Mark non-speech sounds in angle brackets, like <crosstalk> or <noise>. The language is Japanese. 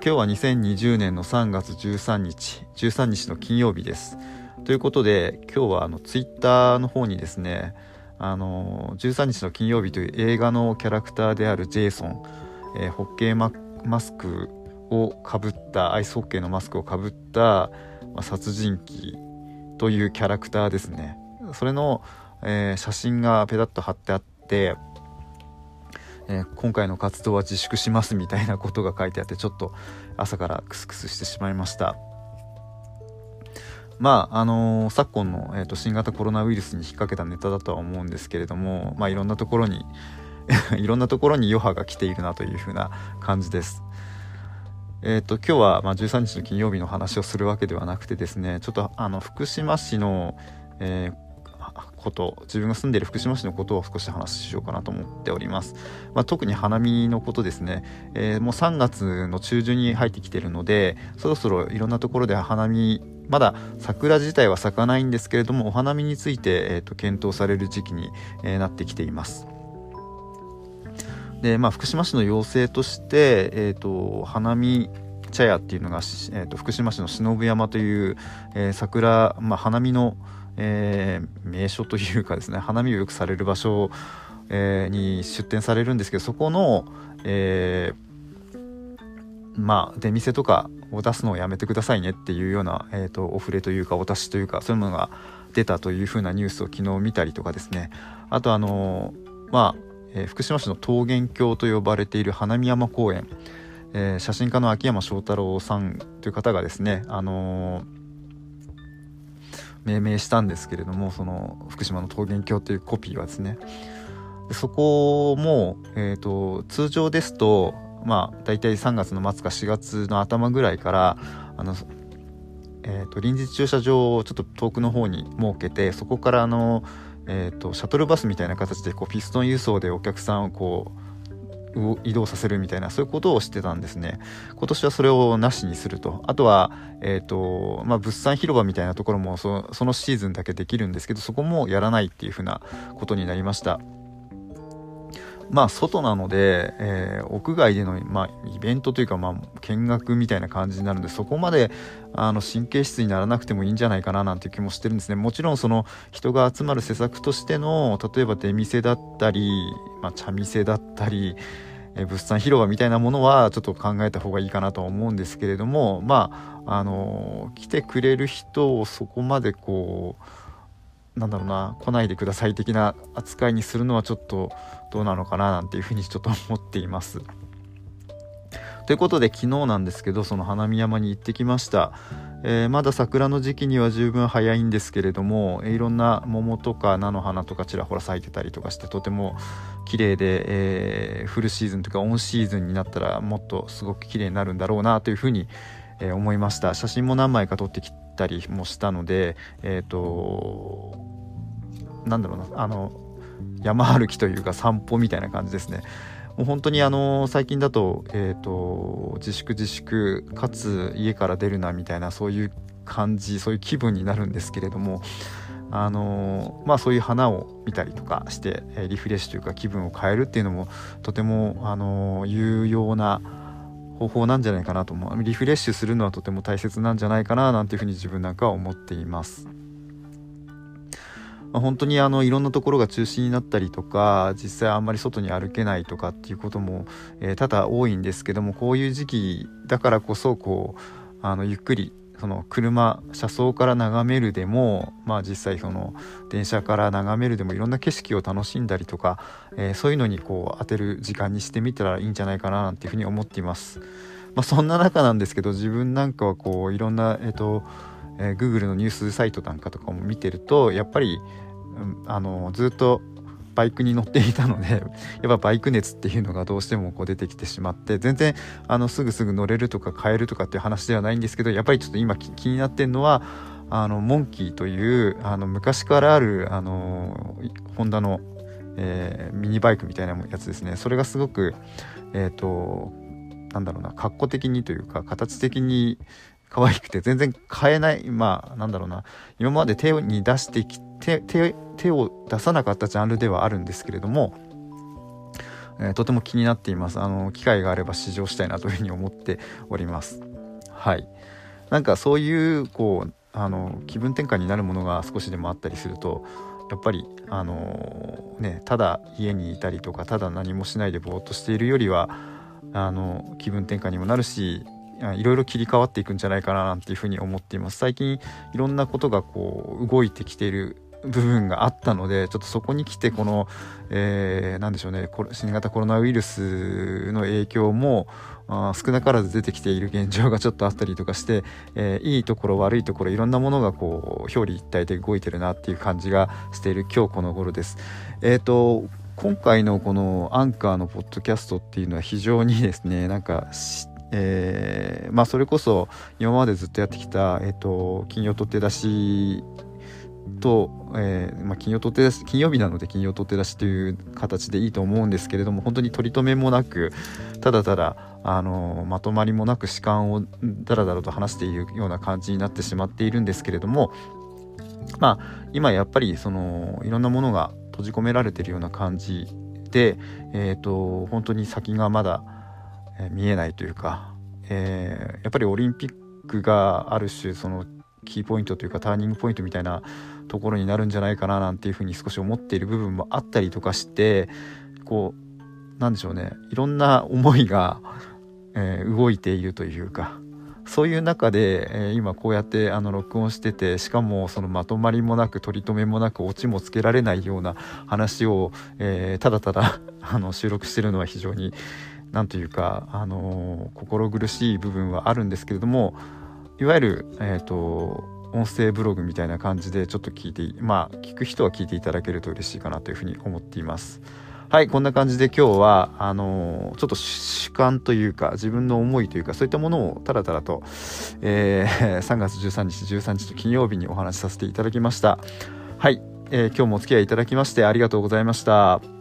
今日は2020年の3月13日13日の金曜日です。ということで今日はあのツイッターの方にですねあの13日の金曜日という映画のキャラクターであるジェイソン、えー、ホッケーママスクをかぶったアイスホッケーのマスクをかぶった、まあ、殺人鬼というキャラクターですね。それの、えー、写真がペタッと貼ってあって、えー、今回の活動は自粛しますみたいなことが書いてあってちょっと朝からクスクスしてしまいましたまああのー、昨今の、えーと、新型コロナウイルスに引っ掛けたネタだとは思うんですけれども、まあ、いろんなところに <laughs> いろんなところに余波が来ているなというふうな感じです。えーと、今日は、まあ、13日の金曜日の話をするわけではなくてですねちょっとあの福島市の、えー、こと自分が住んでいる福島市のことを少し話しようかなと思っております、まあ、特に花見のことですね、えー、もう3月の中旬に入ってきているのでそろそろいろんなところで花見まだ桜自体は咲かないんですけれどもお花見について、えーと、検討される時期に、えー、なってきています。で、まあ、福島市の要請として、えーと、花見茶屋っていうのが、えーと、福島市の忍山という、えー、桜、まあ、花見の、えー、名所というかですね花見をよくされる場所、えー、に出店されるんですけどそこの、えー、まあ出店とかを出すのをやめてくださいねっていうような、えーと、お触れというかお達しというかそういうものが出たというふうなニュースを昨日見たりとかですね。あとあのー、まあ、えー、福島市の桃源郷と呼ばれている花見山公園、えー、写真家の秋山翔太郎さんという方がですねあの命名したんですけれどもその福島の桃源郷というコピーはですね。そこも、えーと通常ですとまあ大体3月の末か4月の頭ぐらいからあの、えーと、臨時駐車場をちょっと遠くの方に設けてそこからあの、えーと、シャトルバスみたいな形でこうピストン輸送でお客さんをこう移動させるみたいなそういうことをしてたんですね。今年はそれをなしにすると。あとは、えーとまあ、物産広場みたいなところもそのシーズンだけできるんですけどそこもやらないっていうふうなことになりました。まあ外なので、えー、屋外での、まあ、イベントというか、まあ、見学みたいな感じになるのでそこまであの神経質にならなくてもいいんじゃないかななんて気もしてるんですね。もちろんその人が集まる施策としての例えば出店だったり、まあ、茶店だったり、え、物産広場みたいなものはちょっと考えた方がいいかなとは思うんですけれどもまああの、来てくれる人をそこまでこうなんだろうな来ないでください的な扱いにするのはちょっとどうなのかななんていうふうにちょっと思っています。ということで昨日なんですけどその花見山に行ってきました、えー、まだ桜の時期には十分早いんですけれども、いろんな桃とか菜の花とかちらほら咲いてたりとかしてとても綺麗で、えー、フルシーズンとかオンシーズンになったらもっとすごく綺麗になるんだろうなというふうに、え思いました。写真も何枚か撮ってきたりもしたのでえっ、となんだろうなあの山歩きというか散歩みたいな感じですね。もう本当にあの最近だと,、えーと、自粛自粛かつ家から出るなみたいなそういう感じそういう気分になるんですけれどもあのまあそういう花を見たりとかして、えリフレッシュというか気分を変えるっていうのもとてもあの有用な方法なんじゃないかなと思うリフレッシュするのはとても大切なんじゃないかななんていうふうに自分なんかは思っています。まあ、本当にあのいろんなところが中止になったりとか実際あんまり外に歩けないとかっていうことも、えー、多々多いんですけどもこういう時期だからこそこうあのゆっくりその車車窓から眺めるでも、まあ、実際その電車から眺めるでもいろんな景色を楽しんだりとか、えー、そういうのにこう当てる時間にしてみたらいいんじゃないかななんていうふうに思っています。まあ、そんな中なんですけど自分なんかはこういろんな、えーとえー、Google のニュースサイトなんかとかも見てるとやっぱり、うん、あのずっとバイクに乗っていたので <laughs> やっぱバイク熱っていうのがどうしてもこう出てきてしまって全然あのすぐすぐ乗れるとか買えるとかっていう話ではないんですけどやっぱりちょっと今気になってるのはあのモンキーというあの昔からあるあのホンダの、えー、ミニバイクみたいなやつですね。それがすごくえっ、ー、となんだろうな格好的にというか形的に可愛くて全然買えないまあなんだろうな。今まで手に出してきて手手を出さなかったジャンルではあるんですけれどもえー、とても気になっています。あの機会があれば試乗したいなというふうに思っております。はい。なんかそういうこうあの気分転換になるものが少しでもあったりするとやっぱりあのねただ家にいたりとかただ何もしないでぼーっとしているよりはあの気分転換にもなるしいろいろ切り替わっていくんじゃないかななんていうふうに思っています最近いろんなことがこう動いてきている部分があったのでちょっとそこに来てこの、えー、でしょうね新型コロナウイルスの影響もあ少なからず出てきている現状がちょっとあったりとかして、えー、いいところ悪いところいろんなものがこう表裏一体で動いてるなっていう感じがしている今日この頃です。えっ、ー、と今回のこのアンカーのポッドキャストっていうのは非常にですねなんかえー、まあそれこそ今までずっとやってきた、えーと、金曜取って出しと、えーまあ、金曜取って出し金曜日なので金曜取って出しという形でいいと思うんですけれども本当に取り留めもなくただただあのまとまりもなく時間をだらだらと話しているような感じになってしまっているんですけれどもまあ今やっぱりそのいろんなものが閉じ込められているような感じで、えーと、本当に先がまだ、見えないというか、えー、やっぱりオリンピックがある種そのキーポイントというかターニングポイントみたいなところになるんじゃないかななんていうふうに少し思っている部分もあったりとかしてこうなんでしょうねいろんな思いが、えー、動いているというかそういう中で、えー、今こうやってあの録音しててしかもそのまとまりもなく取り留めもなくオチもつけられないような話を、えー、ただただあの収録してるのは非常に何というか、あの心苦しい部分はあるんですけれどもいわゆる、えーと、音声ブログみたいな感じでちょっと聞いてまあ聞く人は聞いていただけると嬉しいかなというふうに思っています。はい、こんな感じで今日は、あのー、ちょっと主観というか、自分の思いというか、そういったものをたらたらと、えー、<laughs> 3月13日、13日と金曜日にお話しさせていただきました。はい、えー、今日もお付き合いいただきましてありがとうございました。